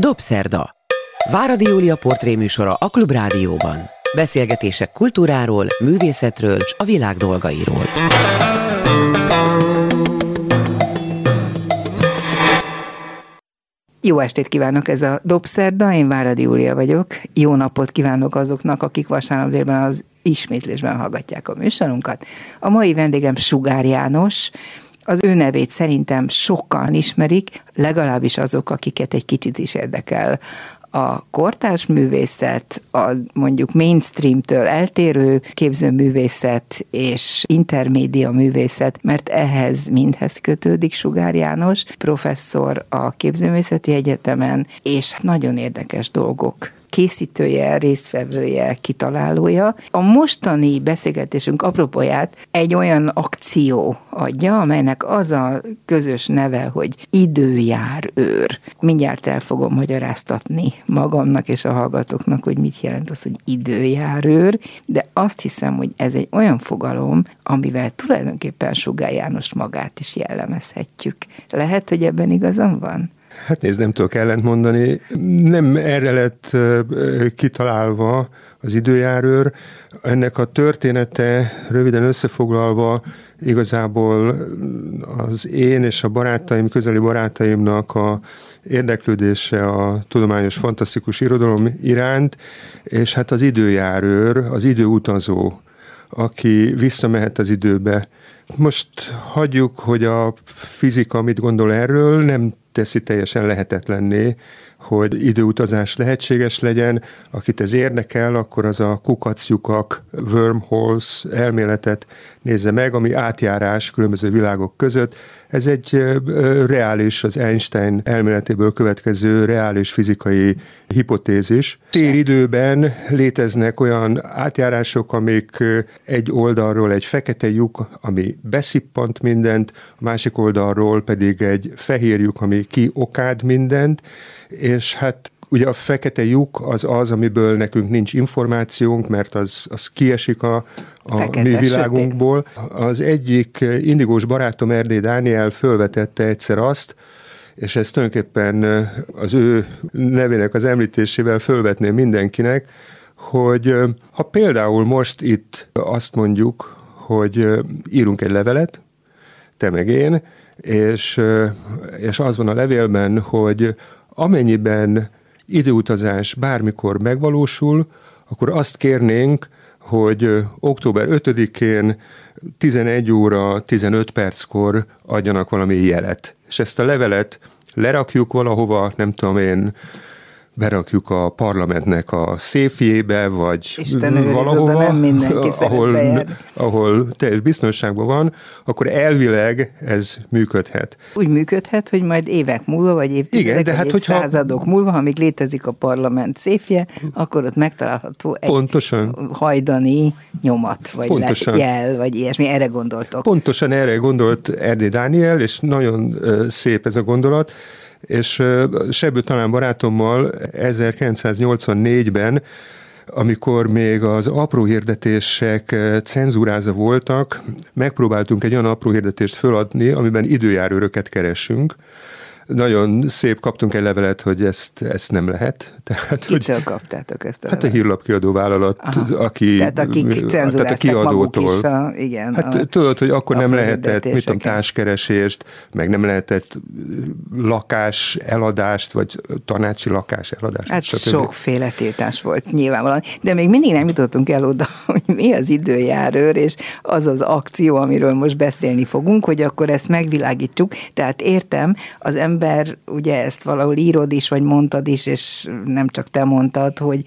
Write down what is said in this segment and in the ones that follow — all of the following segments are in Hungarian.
Dobszerda. Váradi Júlia portréműsora a Klubrádióban. Beszélgetések kultúráról, művészetről és a világ dolgairól. Jó estét kívánok, ez a Dobszerda, én Váradi Júlia vagyok. Jó napot kívánok azoknak, akik vasárnap délben az ismétlésben hallgatják a műsorunkat. A mai vendégem Sugár János, az ő nevét szerintem sokan ismerik, legalábbis azok, akiket egy kicsit is érdekel a kortárs művészet, a mondjuk mainstreamtől eltérő képzőművészet és intermédia művészet, mert ehhez mindhez kötődik Sugár János, professzor a Képzőművészeti Egyetemen, és nagyon érdekes dolgok készítője, résztvevője, kitalálója. A mostani beszélgetésünk apropóját egy olyan akció adja, amelynek az a közös neve, hogy időjár őr. Mindjárt el fogom magyaráztatni magamnak és a hallgatóknak, hogy mit jelent az, hogy időjár őr, de azt hiszem, hogy ez egy olyan fogalom, amivel tulajdonképpen Sugár János magát is jellemezhetjük. Lehet, hogy ebben igazam van? Hát nézd, nem tudok ellent mondani. Nem erre lett kitalálva az időjárőr. Ennek a története röviden összefoglalva igazából az én és a barátaim, közeli barátaimnak a érdeklődése a tudományos fantasztikus irodalom iránt, és hát az időjárőr, az időutazó, aki visszamehet az időbe. Most hagyjuk, hogy a fizika mit gondol erről, nem teszi teljesen lehetetlenné, hogy időutazás lehetséges legyen. Akit ez érdekel, akkor az a kukacjukak wormholes elméletet nézze meg, ami átjárás különböző világok között. Ez egy reális, az Einstein elméletéből következő reális fizikai hipotézis. Téridőben léteznek olyan átjárások, amik egy oldalról egy fekete lyuk, ami beszippant mindent, a másik oldalról pedig egy fehér lyuk, ami kiokád mindent, és hát Ugye a fekete lyuk az az, amiből nekünk nincs információnk, mert az, az kiesik a, a fekete, mi világunkból. Sötét. Az egyik indigós barátom Erdély Dániel fölvetette egyszer azt, és ezt tulajdonképpen az ő nevének az említésével fölvetném mindenkinek, hogy ha például most itt azt mondjuk, hogy írunk egy levelet, te meg én, és, és az van a levélben, hogy amennyiben időutazás bármikor megvalósul, akkor azt kérnénk, hogy október 5-én 11 óra 15 perckor adjanak valami jelet. És ezt a levelet lerakjuk valahova, nem tudom én, berakjuk a parlamentnek a széfjébe, vagy Isten valahova, nem mindenki ahol, ahol teljes biztonságban van, akkor elvileg ez működhet. Úgy működhet, hogy majd évek múlva, vagy évtizedek, Igen, de hát, vagy századok múlva, amíg létezik a parlament széfje, akkor ott megtalálható egy Pontosan. hajdani nyomat, vagy Pontosan. jel, vagy ilyesmi. Erre gondoltok. Pontosan erre gondolt Erdély Dániel, és nagyon szép ez a gondolat és Sebő talán barátommal 1984-ben amikor még az apró hirdetések cenzúráza voltak, megpróbáltunk egy olyan apró hirdetést föladni, amiben időjárőröket keresünk, nagyon szép, kaptunk egy levelet, hogy ezt, ezt nem lehet. Tehát, Kitől hogy, kaptátok ezt a Hát a hírlapkiadó vállalat, Aha. aki... Tehát akik tehát a kiadótól. Is a, igen, hát a, tudod, hogy akkor nem lehetett, mit tudom, társkeresést, meg nem lehetett lakás eladást, vagy tanácsi lakás eladást. Hát stb. sokféle tiltás volt nyilvánvalóan. De még mindig nem jutottunk el oda, hogy mi az időjárőr, és az az akció, amiről most beszélni fogunk, hogy akkor ezt megvilágítsuk. Tehát értem, az ember ember, ugye ezt valahol írod is, vagy mondtad is, és nem csak te mondtad, hogy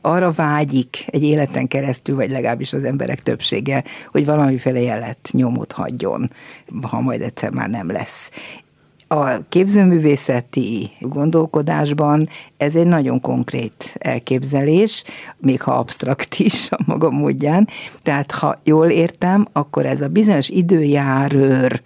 arra vágyik egy életen keresztül, vagy legalábbis az emberek többsége, hogy valamiféle jelet nyomot hagyjon, ha majd egyszer már nem lesz. A képzőművészeti gondolkodásban ez egy nagyon konkrét elképzelés, még ha absztrakt is a maga módján. Tehát ha jól értem, akkor ez a bizonyos időjárőr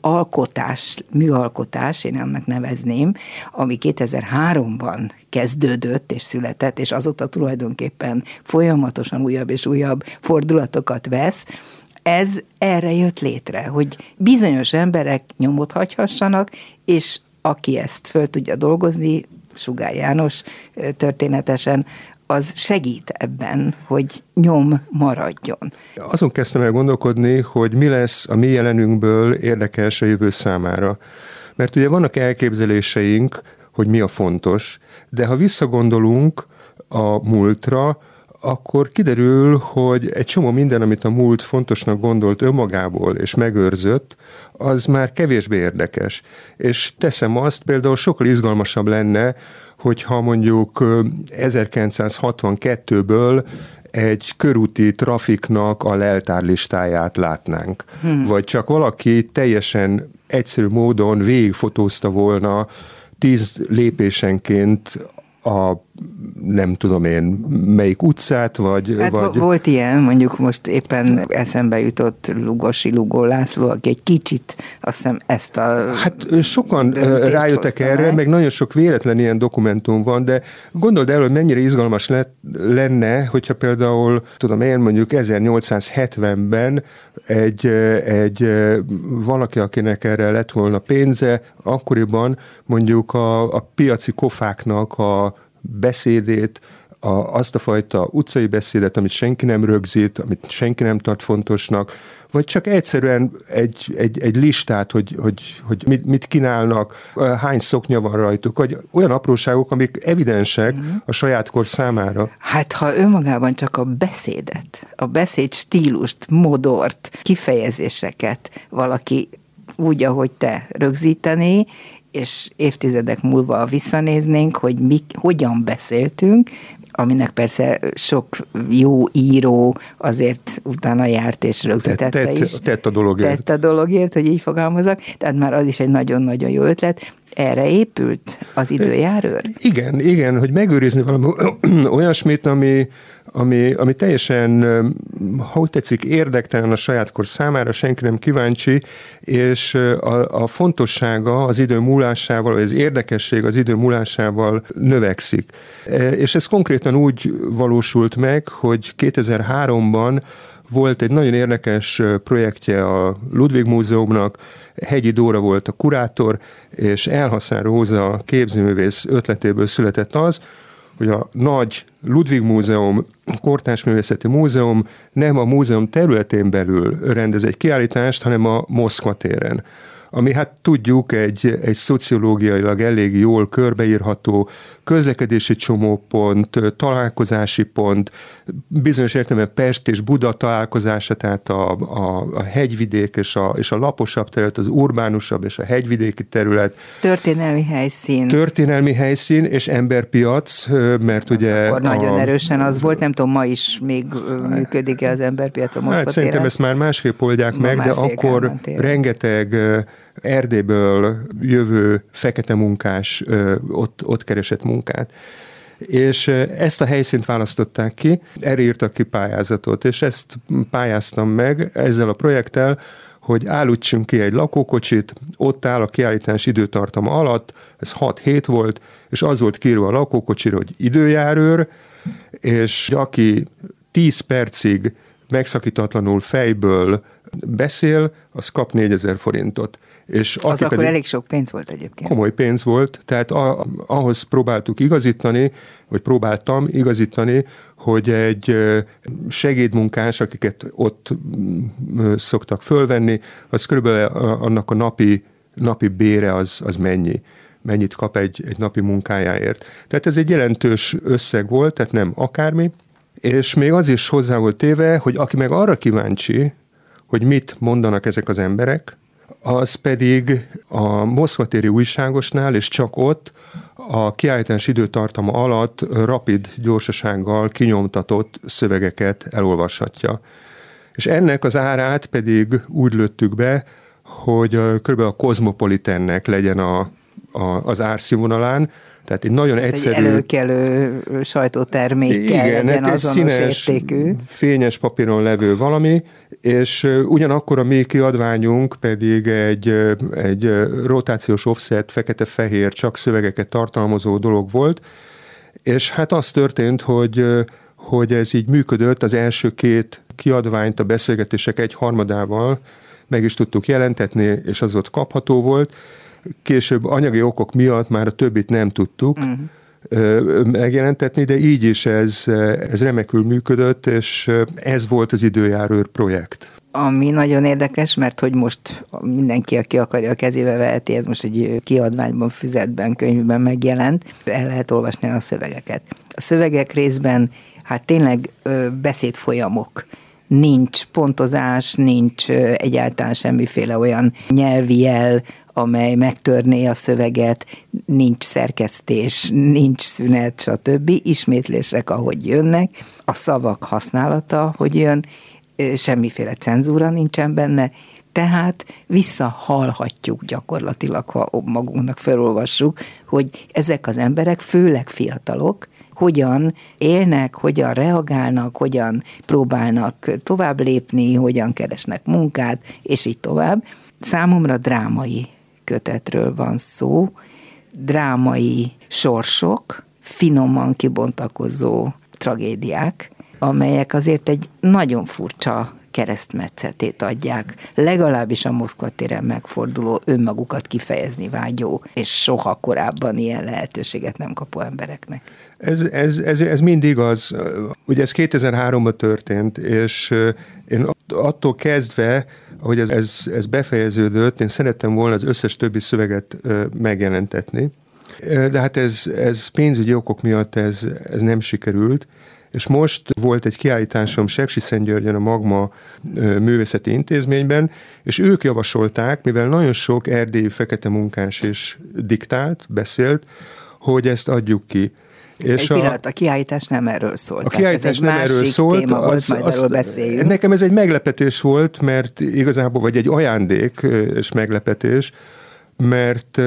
alkotás, műalkotás, én annak nevezném, ami 2003-ban kezdődött és született, és azóta tulajdonképpen folyamatosan újabb és újabb fordulatokat vesz, ez erre jött létre, hogy bizonyos emberek nyomot hagyhassanak, és aki ezt föl tudja dolgozni, Sugár János történetesen, az segít ebben, hogy nyom maradjon. Azon kezdtem el gondolkodni, hogy mi lesz a mi jelenünkből érdekes a jövő számára. Mert ugye vannak elképzeléseink, hogy mi a fontos, de ha visszagondolunk a múltra, akkor kiderül, hogy egy csomó minden, amit a múlt fontosnak gondolt önmagából és megőrzött, az már kevésbé érdekes. És teszem azt, például sokkal izgalmasabb lenne, hogyha mondjuk 1962-ből egy körúti trafiknak a leltárlistáját látnánk. Hmm. Vagy csak valaki teljesen egyszerű módon végigfotózta volna tíz lépésenként a nem tudom én melyik utcát, vagy... Hát vagy... volt ilyen, mondjuk most éppen eszembe jutott Lugosi Lugó László, aki egy kicsit azt hiszem ezt a... Hát sokan rájöttek erre, meg. meg nagyon sok véletlen ilyen dokumentum van, de gondold el, hogy mennyire izgalmas lett, lenne, hogyha például, tudom én mondjuk 1870-ben egy, egy valaki, akinek erre lett volna pénze, akkoriban mondjuk a, a piaci kofáknak a beszédét, a, azt a fajta utcai beszédet, amit senki nem rögzít, amit senki nem tart fontosnak, vagy csak egyszerűen egy, egy, egy listát, hogy, hogy, hogy mit, mit kínálnak, hány szoknya van rajtuk, vagy olyan apróságok, amik evidensek mm. a saját kor számára. Hát ha önmagában csak a beszédet, a beszéd stílust, modort, kifejezéseket valaki úgy, ahogy te rögzítené, és évtizedek múlva visszanéznénk, hogy mi hogyan beszéltünk, aminek persze sok jó író azért utána járt és rögzítette tett, is. Tett a dologért. Tett a dologért, hogy így fogalmazok. Tehát már az is egy nagyon-nagyon jó ötlet. Erre épült az időjárőr? Igen, igen, hogy megőrizni valami olyasmit, ami, ami, ami teljesen, ha úgy tetszik, érdektelen a saját kor számára, senki nem kíváncsi, és a, a fontossága az idő múlásával, vagy az érdekesség az idő múlásával növekszik. És ez konkrétan úgy valósult meg, hogy 2003-ban volt egy nagyon érdekes projektje a Ludwig Múzeumnak, Hegyi Dóra volt a kurátor, és Elhaszán Róza képzőművész ötletéből született az, hogy a nagy Ludwig Múzeum, Kortárs Művészeti Múzeum nem a múzeum területén belül rendez egy kiállítást, hanem a Moszkva téren ami hát tudjuk egy, egy szociológiailag elég jól körbeírható közlekedési csomópont, találkozási pont, bizonyos értelemben Pest és Buda találkozása, tehát a, a, a hegyvidék és a, és a laposabb terület, az urbánusabb és a hegyvidéki terület. Történelmi helyszín. Történelmi helyszín és emberpiac, mert az ugye... Akkor a, nagyon erősen az volt, nem tudom, ma is még működik-e az emberpiac a Moszkva hát, Szerintem ezt már másképp oldják ma meg, de akkor rengeteg Erdélyből jövő fekete munkás ott, ott keresett munkát. És ezt a helyszínt választották ki, erre írtak ki pályázatot, és ezt pályáztam meg ezzel a projekttel, hogy állítsunk ki egy lakókocsit, ott áll a kiállítás időtartama alatt, ez 6 volt, és az volt kírva a lakókocsira, hogy időjárőr, és aki 10 percig megszakítatlanul fejből beszél, az kap 4000 forintot. És az akkor elég sok pénz volt egyébként. Komoly pénz volt, tehát a, ahhoz próbáltuk igazítani, vagy próbáltam igazítani, hogy egy segédmunkás, akiket ott szoktak fölvenni, az körülbelül annak a napi, napi bére az, az mennyi mennyit kap egy, egy napi munkájáért. Tehát ez egy jelentős összeg volt, tehát nem akármi, és még az is hozzá volt téve, hogy aki meg arra kíváncsi, hogy mit mondanak ezek az emberek, az pedig a Moszkvatéri újságosnál, és csak ott a kiállítás időtartama alatt rapid gyorsasággal kinyomtatott szövegeket elolvashatja. És ennek az árát pedig úgy lőttük be, hogy kb. a Cosmopolitannek legyen a, a, az árszínvonalán, tehát egy nagyon egyszerű... Egy előkelő sajtótermékkel igen, legyen hát azonos színes, értékű. fényes papíron levő valami, és ugyanakkor a mi kiadványunk pedig egy, egy rotációs offset, fekete-fehér, csak szövegeket tartalmazó dolog volt, és hát az történt, hogy hogy ez így működött, az első két kiadványt a beszélgetések egy harmadával meg is tudtuk jelentetni, és az ott kapható volt, később anyagi okok miatt már a többit nem tudtuk, uh-huh megjelentetni, de így is ez, ez remekül működött, és ez volt az időjárőr projekt. Ami nagyon érdekes, mert hogy most mindenki, aki akarja a kezébe veheti, ez most egy kiadványban, füzetben, könyvben megjelent, el lehet olvasni a szövegeket. A szövegek részben hát tényleg beszédfolyamok nincs pontozás, nincs egyáltalán semmiféle olyan nyelvi jel, amely megtörné a szöveget, nincs szerkesztés, nincs szünet, stb. Ismétlések, ahogy jönnek, a szavak használata, hogy jön, semmiféle cenzúra nincsen benne, tehát visszahallhatjuk gyakorlatilag, ha magunknak felolvassuk, hogy ezek az emberek, főleg fiatalok, hogyan élnek, hogyan reagálnak, hogyan próbálnak tovább lépni, hogyan keresnek munkát, és így tovább. Számomra drámai kötetről van szó, drámai sorsok, finoman kibontakozó tragédiák, amelyek azért egy nagyon furcsa keresztmetszetét adják, legalábbis a Moszkva téren megforduló, önmagukat kifejezni vágyó, és soha korábban ilyen lehetőséget nem kapó embereknek. Ez, ez, ez, ez mind igaz. Ugye ez 2003-ban történt, és én attól kezdve, hogy ez, ez, ez befejeződött, én szerettem volna az összes többi szöveget megjelentetni. De hát ez, ez pénzügyi okok miatt ez, ez nem sikerült, és most volt egy kiállításom Sepsiszentgyörgyön a Magma Művészeti Intézményben, és ők javasolták, mivel nagyon sok erdélyi fekete munkás is diktált, beszélt, hogy ezt adjuk ki. És egy a, pillanat, a kiállítás nem erről szólt. A kiállítás nem erről szólt. Téma az, volt, majd az, erről beszéljünk. Nekem ez egy meglepetés volt, mert igazából, vagy egy ajándék és meglepetés, mert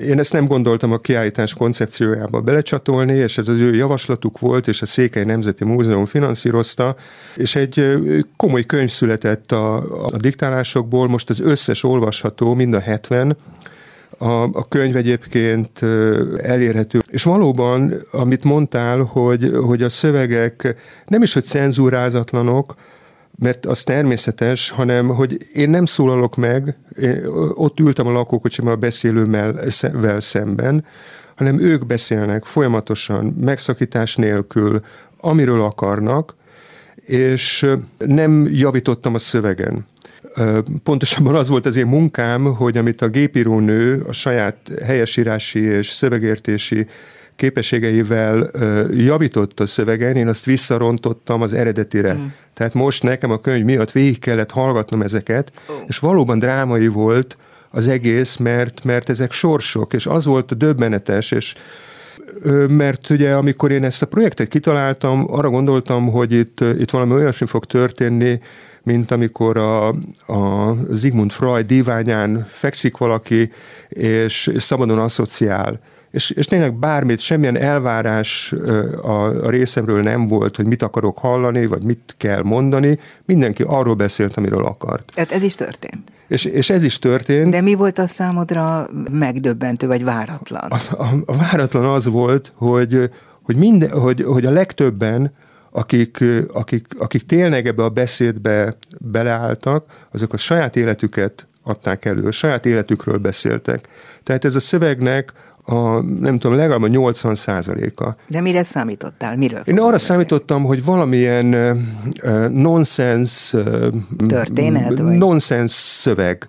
én ezt nem gondoltam a kiállítás koncepciójába belecsatolni, és ez az ő javaslatuk volt, és a Székely Nemzeti Múzeum finanszírozta, és egy komoly könyv született a, a diktálásokból, most az összes olvasható, mind a 70, a, a könyv egyébként elérhető. És valóban, amit mondtál, hogy, hogy a szövegek nem is, hogy cenzúrázatlanok, mert az természetes, hanem hogy én nem szólalok meg, ott ültem a lakókocsimban a beszélővel szemben, hanem ők beszélnek folyamatosan, megszakítás nélkül, amiről akarnak, és nem javítottam a szövegen. Pontosabban az volt az én munkám, hogy amit a gépírónő a saját helyesírási és szövegértési képességeivel javított a szövegen, én azt visszarontottam az eredetire. Mm. Tehát most nekem a könyv miatt végig kellett hallgatnom ezeket, oh. és valóban drámai volt az egész, mert, mert ezek sorsok, és az volt a döbbenetes, és mert ugye amikor én ezt a projektet kitaláltam, arra gondoltam, hogy itt, itt valami olyasmi fog történni, mint amikor a, a Sigmund Freud díványán fekszik valaki, és szabadon asszociál és, és tényleg bármit, semmilyen elvárás a, a részemről nem volt, hogy mit akarok hallani, vagy mit kell mondani, mindenki arról beszélt, amiről akart. Tehát ez is történt. És, és ez is történt. De mi volt a számodra megdöbbentő, vagy váratlan? A, a, a váratlan az volt, hogy, hogy, minden, hogy, hogy a legtöbben, akik, akik, akik tényleg ebbe a beszédbe beleálltak, azok a saját életüket adták elő, a saját életükről beszéltek. Tehát ez a szövegnek a, nem tudom, legalább a 80 százaléka. De mire számítottál? Miről Én arra beszélni? számítottam, hogy valamilyen uh, nonsens uh, történet, vagy? nonsens szöveg,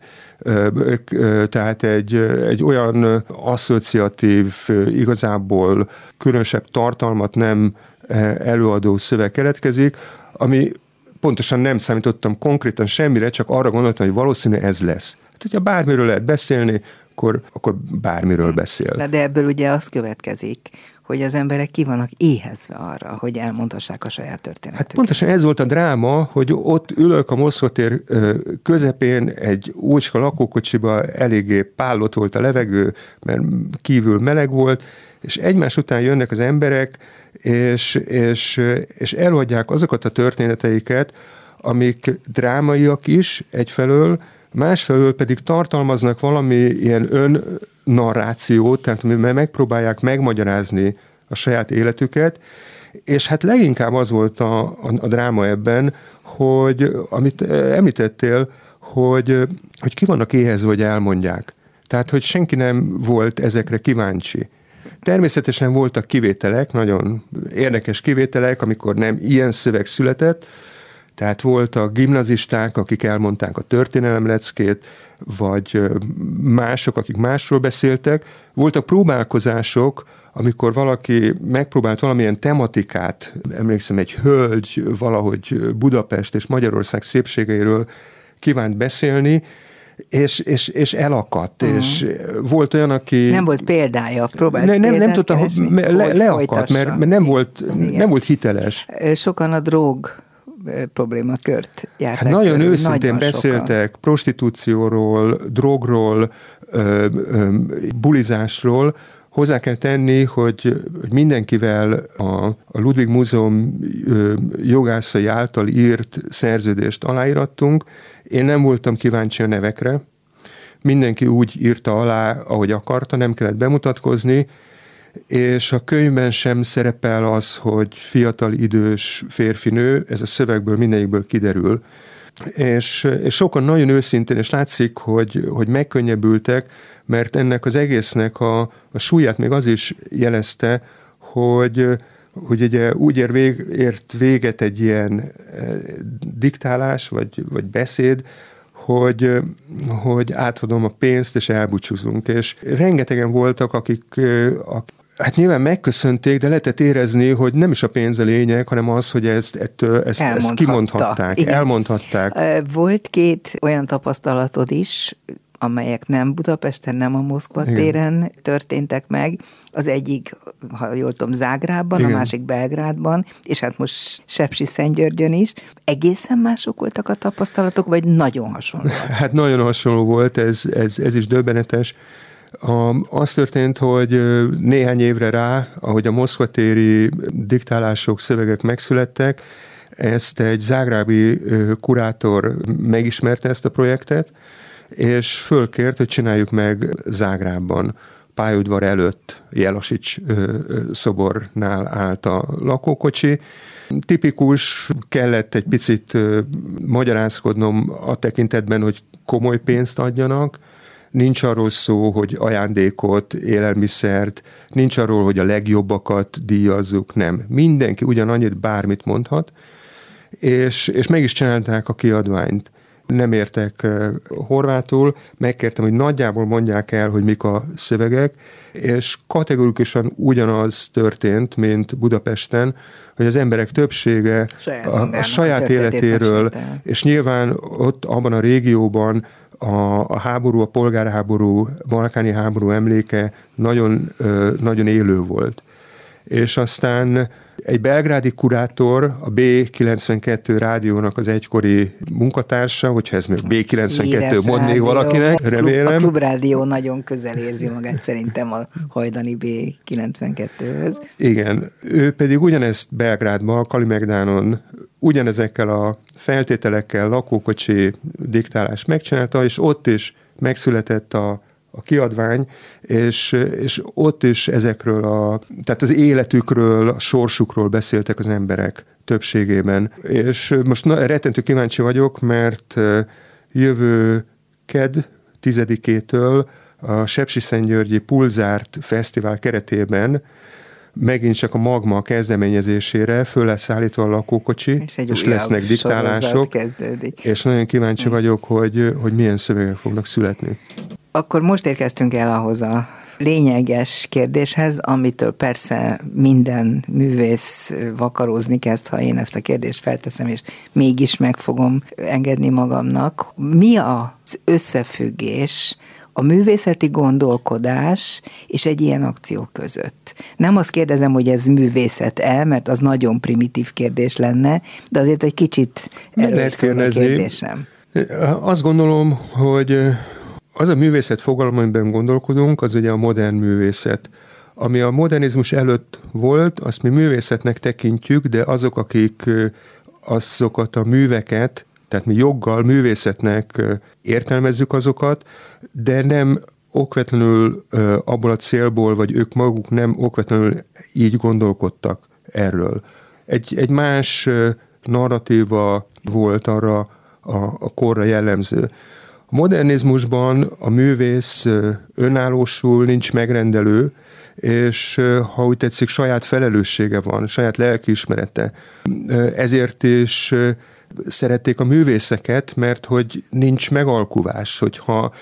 tehát egy, egy olyan asszociatív, igazából különösebb tartalmat nem előadó szöveg keletkezik, ami pontosan nem számítottam konkrétan semmire, csak arra gondoltam, hogy valószínű ez lesz. Hát, hogyha bármiről lehet beszélni, akkor, akkor bármiről beszél. De, ebből ugye az következik, hogy az emberek ki vannak éhezve arra, hogy elmondhassák a saját történetüket. Hát pontosan ez volt a dráma, hogy ott ülök a Moszkvatér közepén egy úcska lakókocsiba, eléggé pállott volt a levegő, mert kívül meleg volt, és egymás után jönnek az emberek, és, és, és eladják azokat a történeteiket, amik drámaiak is egyfelől, másfelől pedig tartalmaznak valami ilyen önnarrációt, tehát megpróbálják megmagyarázni a saját életüket, és hát leginkább az volt a, a, a dráma ebben, hogy amit említettél, hogy, hogy ki vannak éhezve, hogy elmondják. Tehát, hogy senki nem volt ezekre kíváncsi. Természetesen voltak kivételek, nagyon érdekes kivételek, amikor nem ilyen szöveg született, tehát voltak gimnazisták, akik elmondták a történelemleckét, vagy mások, akik másról beszéltek. Voltak próbálkozások, amikor valaki megpróbált valamilyen tematikát, emlékszem, egy hölgy valahogy Budapest és Magyarország szépségeiről kívánt beszélni, és, és, és elakadt, uh-huh. és volt olyan, aki... Nem volt példája, próbált ne, nem, nem tudta, keresni, le, leakadt, mert, mert nem, volt, nem volt hiteles. Sokan a drog problémakört járták. Hát nagyon körül, őszintén nagyon beszéltek sokan. prostitúcióról, drogról, ö, ö, bulizásról, Hozzá kell tenni, hogy mindenkivel a, a Ludwig Múzeum jogászai által írt szerződést aláírattunk. Én nem voltam kíváncsi a nevekre. Mindenki úgy írta alá, ahogy akarta, nem kellett bemutatkozni, és a könyvben sem szerepel az, hogy fiatal, idős férfinő, ez a szövegből mindegyikből kiderül. És, és sokan nagyon őszintén, és látszik, hogy, hogy megkönnyebbültek, mert ennek az egésznek a, a súlyát még az is jelezte, hogy, hogy ugye úgy ér vég, ért véget egy ilyen eh, diktálás, vagy, vagy beszéd, hogy, hogy átadom a pénzt, és elbúcsúzunk. És rengetegen voltak, akik, eh, akik Hát nyilván megköszönték, de lehetett érezni, hogy nem is a pénz a lényeg, hanem az, hogy ezt, ettől, ezt, ezt kimondhatták, Igen. elmondhatták. Volt két olyan tapasztalatod is, amelyek nem Budapesten, nem a Moszkva Igen. téren történtek meg. Az egyik, ha jól tudom, Zágrában, Igen. a másik Belgrádban, és hát most Sepsi Szentgyörgyön is. Egészen mások voltak a tapasztalatok, vagy nagyon hasonló? Hát nagyon hasonló volt, ez, ez, ez is döbbenetes. A, az történt, hogy néhány évre rá, ahogy a moszkvatéri diktálások, szövegek megszülettek, ezt egy zágrábi kurátor megismerte ezt a projektet, és fölkért, hogy csináljuk meg Zágrában pályaudvar előtt Jelasics szobornál állt a lakókocsi. Tipikus, kellett egy picit magyarázkodnom a tekintetben, hogy komoly pénzt adjanak, nincs arról szó, hogy ajándékot, élelmiszert, nincs arról, hogy a legjobbakat díjazzuk, nem. Mindenki ugyanannyit bármit mondhat, és, és meg is csinálták a kiadványt nem értek horvátul, megkértem, hogy nagyjából mondják el, hogy mik a szövegek, és kategorikusan ugyanaz történt, mint Budapesten, hogy az emberek többsége saját a, a saját életéről, és nyilván ott abban a régióban a, a háború, a polgárháború, balkáni háború emléke nagyon, nagyon élő volt. És aztán egy belgrádi kurátor, a B92 rádiónak az egykori munkatársa, hogyha ez még B92 Híres mond még valakinek, remélem. A klubrádió nagyon közel érzi magát szerintem a hajdani B92-höz. Igen, ő pedig ugyanezt Belgrádban, Kalimegdánon ugyanezekkel a feltételekkel lakókocsi diktálás megcsinálta, és ott is megszületett a a kiadvány, és, és ott is ezekről a, tehát az életükről, a sorsukról beszéltek az emberek többségében. És most na, rettentő kíváncsi vagyok, mert jövő KED tizedikétől a Sepsi-Szentgyörgyi Pulzárt Fesztivál keretében megint csak a magma kezdeményezésére föl lesz állítva a lakókocsi, és, és lesznek diktálások. Kezdődik. És nagyon kíváncsi vagyok, hogy, hogy milyen szövegek fognak születni. Akkor most érkeztünk el ahhoz a lényeges kérdéshez, amitől persze minden művész vakarózni kezd, ha én ezt a kérdést felteszem, és mégis meg fogom engedni magamnak. Mi az összefüggés a művészeti gondolkodás és egy ilyen akció között. Nem azt kérdezem, hogy ez művészet el, mert az nagyon primitív kérdés lenne, de azért egy kicsit erről szól a kérdésem. Azt gondolom, hogy az a művészet fogalom, amiben gondolkodunk, az ugye a modern művészet. Ami a modernizmus előtt volt, azt mi művészetnek tekintjük, de azok, akik azokat a műveket, tehát mi joggal művészetnek értelmezzük azokat, de nem okvetlenül abból a célból, vagy ők maguk nem okvetlenül így gondolkodtak erről. Egy, egy más narratíva volt arra a, a korra jellemző. Modernizmusban a művész önállósul, nincs megrendelő, és ha úgy tetszik, saját felelőssége van, saját lelkiismerete. Ezért is szerették a művészeket, mert hogy nincs megalkuvás, hogyha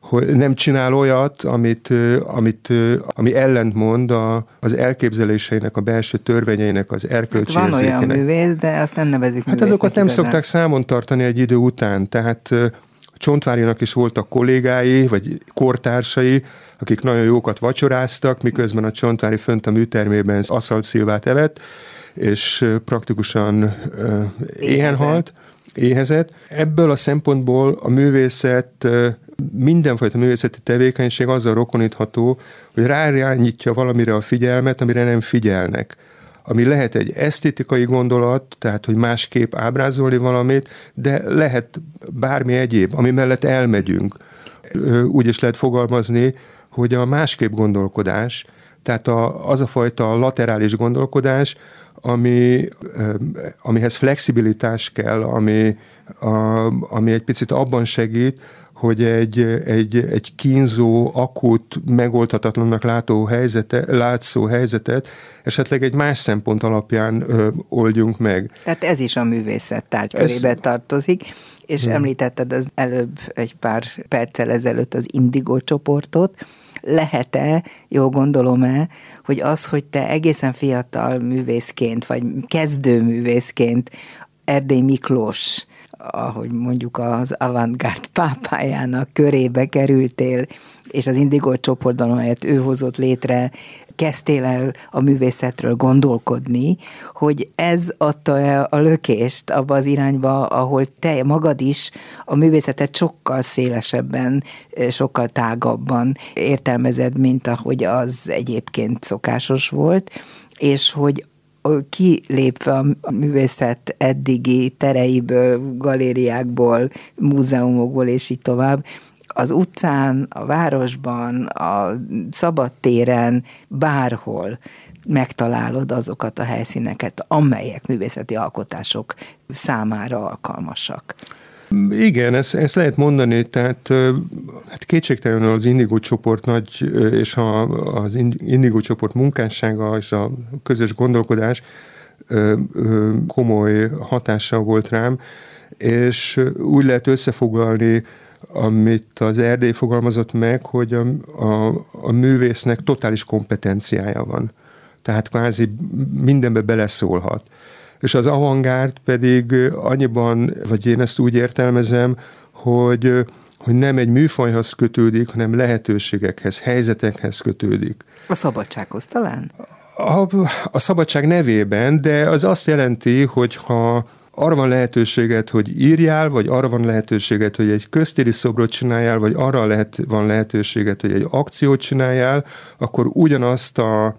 hogy nem csinál olyat, amit, amit, ami ellentmond a, az elképzeléseinek, a belső törvényeinek, az erkölcsi hát Van olyan művész, de azt nem nevezik Hát azokat nem igazán. szokták számon tartani egy idő után, tehát Csontvárinak is voltak kollégái, vagy kortársai, akik nagyon jókat vacsoráztak, miközben a Csontvári fönt a műtermében aszalt szilvát evett, és praktikusan éhen halt éhezett. Ebből a szempontból a művészet, mindenfajta művészeti tevékenység azzal rokonítható, hogy ráirányítja valamire a figyelmet, amire nem figyelnek ami lehet egy esztétikai gondolat, tehát hogy másképp ábrázolni valamit, de lehet bármi egyéb, ami mellett elmegyünk. Úgy is lehet fogalmazni, hogy a másképp gondolkodás, tehát a, az a fajta laterális gondolkodás, ami, amihez flexibilitás kell, ami, a, ami egy picit abban segít, hogy egy, egy, egy kínzó, akut, megoldhatatlannak látó helyzete, látszó helyzetet esetleg egy más szempont alapján ö, oldjunk meg. Tehát ez is a művészet tárgykörébe ez... tartozik, és hmm. említetted az előbb egy pár perccel ezelőtt az Indigo csoportot, lehet-e, jó gondolom-e, hogy az, hogy te egészen fiatal művészként, vagy kezdő művészként Erdély Miklós ahogy mondjuk az avantgárd pápájának körébe kerültél, és az Indigo csoportban, amelyet ő hozott létre, kezdtél el a művészetről gondolkodni, hogy ez adta a lökést abba az irányba, ahol te magad is a művészetet sokkal szélesebben, sokkal tágabban értelmezed, mint ahogy az egyébként szokásos volt, és hogy kilépve a művészet eddigi tereiből, galériákból, múzeumokból és így tovább, az utcán, a városban, a szabadtéren, bárhol megtalálod azokat a helyszíneket, amelyek művészeti alkotások számára alkalmasak. Igen, ezt, ezt lehet mondani, tehát hát kétségtelenül az Indigo csoport nagy, és a, az Indigo csoport munkássága és a közös gondolkodás komoly hatással volt rám, és úgy lehet összefoglalni, amit az Erdély fogalmazott meg, hogy a, a, a művésznek totális kompetenciája van. Tehát kvázi mindenbe beleszólhat és az avantgárd pedig annyiban, vagy én ezt úgy értelmezem, hogy hogy nem egy műfajhoz kötődik, hanem lehetőségekhez, helyzetekhez kötődik. A szabadsághoz talán? A, a szabadság nevében, de az azt jelenti, hogy ha arra van lehetőséget, hogy írjál, vagy arra van lehetőséget, hogy egy köztéri szobrot csináljál, vagy arra lehet, van lehetőséget, hogy egy akciót csináljál, akkor ugyanazt a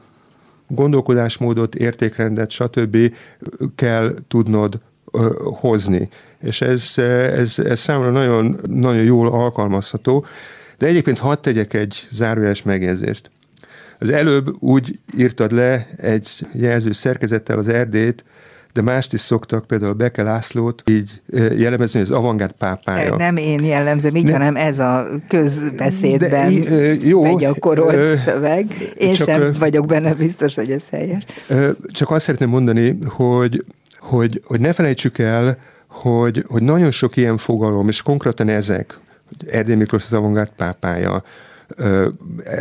gondolkodásmódot, értékrendet, stb. kell tudnod hozni. És ez, ez, ez számomra nagyon, nagyon jól alkalmazható. De egyébként hadd tegyek egy zárójeles megjegyzést. Az előbb úgy írtad le egy jelző szerkezettel az Erdét, de mást is szoktak, például Beke Lászlót így jellemezni, hogy az avantgárd pápája. Nem én jellemzem így, ne, hanem ez a közbeszédben de, jó, begyakorolt ö, szöveg. Én csak, sem vagyok benne biztos, hogy ez helyes. Csak azt szeretném mondani, hogy, hogy, hogy ne felejtsük el, hogy, hogy nagyon sok ilyen fogalom, és konkrétan ezek, Erdély Miklós az avantgárd pápája,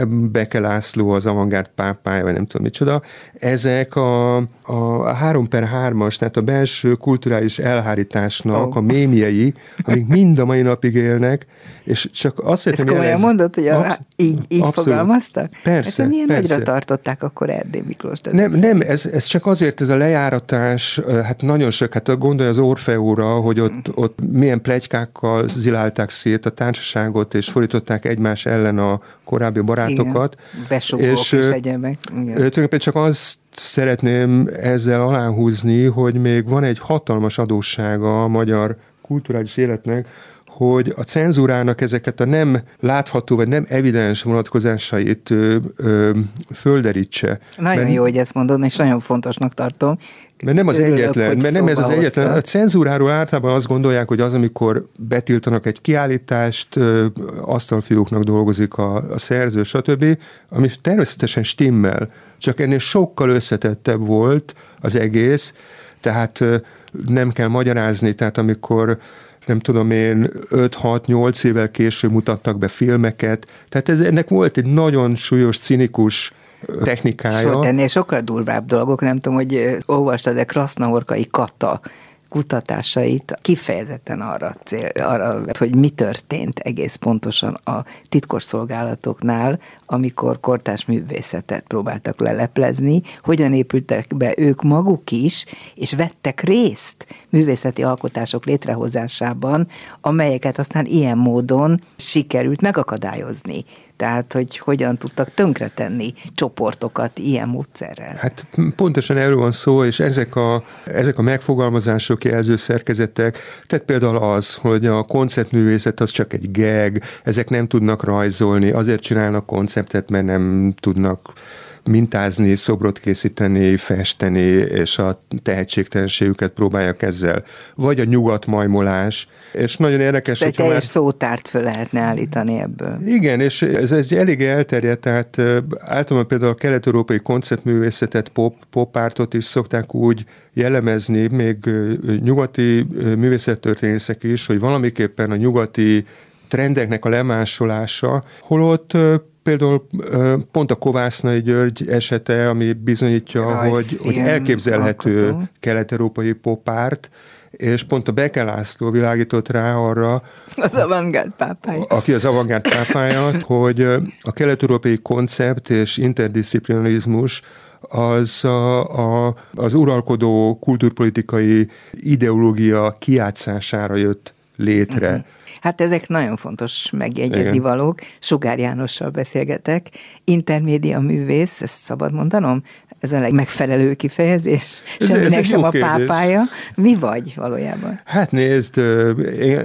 Beke László, az avantgárd pápája, vagy nem tudom micsoda, ezek a, a 3 per 3-as, tehát a belső kulturális elhárításnak a mémjei, amik mind a mai napig élnek, és csak azt szeretném Ezt komolyan mondod, hogy a, így, így fogalmaztak? Persze, hát, milyen persze. nagyra tartották akkor Erdély Miklós? Nem, nem ez, ez csak azért ez a lejáratás, hát nagyon sok, hát gondolj az Orfeóra, hogy ott, ott milyen plegykákkal zilálták szét a társaságot, és fordították egymás ellen a korábbi barátokat. Igen, és, és egyebek. Tulajdonképpen csak azt szeretném ezzel aláhúzni, hogy még van egy hatalmas adóssága a magyar kulturális életnek, hogy a cenzúrának ezeket a nem látható, vagy nem evidens vonatkozásait ö, ö, földerítse. Nagyon mert, jó, hogy ezt mondod, és nagyon fontosnak tartom. Mert nem az Örülök, egyetlen, mert nem ez az hoztad. egyetlen. A cenzúráról általában azt gondolják, hogy az, amikor betiltanak egy kiállítást, asztalfiúknak dolgozik a, a szerző, stb., ami természetesen stimmel, csak ennél sokkal összetettebb volt az egész, tehát nem kell magyarázni, tehát amikor nem tudom én, 5-6-8 évvel később mutattak be filmeket. Tehát ez, ennek volt egy nagyon súlyos, cinikus technikája. Sőt, ennél sokkal durvább dolgok, nem tudom, hogy olvastad-e Krasznahorkai Kata kutatásait kifejezetten arra, cél, arra, hogy mi történt egész pontosan a titkosszolgálatoknál, amikor kortás művészetet próbáltak leleplezni, hogyan épültek be ők maguk is, és vettek részt művészeti alkotások létrehozásában, amelyeket aztán ilyen módon sikerült megakadályozni. Tehát, hogy hogyan tudtak tönkretenni csoportokat ilyen módszerrel. Hát pontosan erről van szó, és ezek a, ezek a megfogalmazások, jelzőszerkezetek, tehát például az, hogy a konceptművészet az csak egy geg, ezek nem tudnak rajzolni, azért csinálnak konceptet, mert nem tudnak mintázni, szobrot készíteni, festeni, és a tehetségtelenségüket próbálják ezzel. Vagy a nyugat majmolás, és nagyon érdekes, hogy... teljes már... szótárt föl lehetne állítani ebből. Igen, és ez, ez elég elterjedt, tehát általában például a kelet-európai konceptművészetet, pop, pop is szokták úgy jellemezni, még nyugati művészettörténészek is, hogy valamiképpen a nyugati trendeknek a lemásolása, holott például pont a Kovásznai György esete, ami bizonyítja, hogy, hogy elképzelhető alkotó. kelet-európai popárt, és pont a Beke László világított rá arra, az avantgárd pápája. Aki az avantgárd pápája, hogy a kelet-európai koncept és interdisziplinarizmus az a, a, az uralkodó kulturpolitikai ideológia kiátszására jött létre. Uh-huh. Hát ezek nagyon fontos megjegyezni Igen. valók. Sugár Jánossal beszélgetek, intermédia művész, ezt szabad mondanom? Ez a legmegfelelő kifejezés? Ez, Semminek ez sem a pápája. Mi vagy valójában? Hát nézd, én,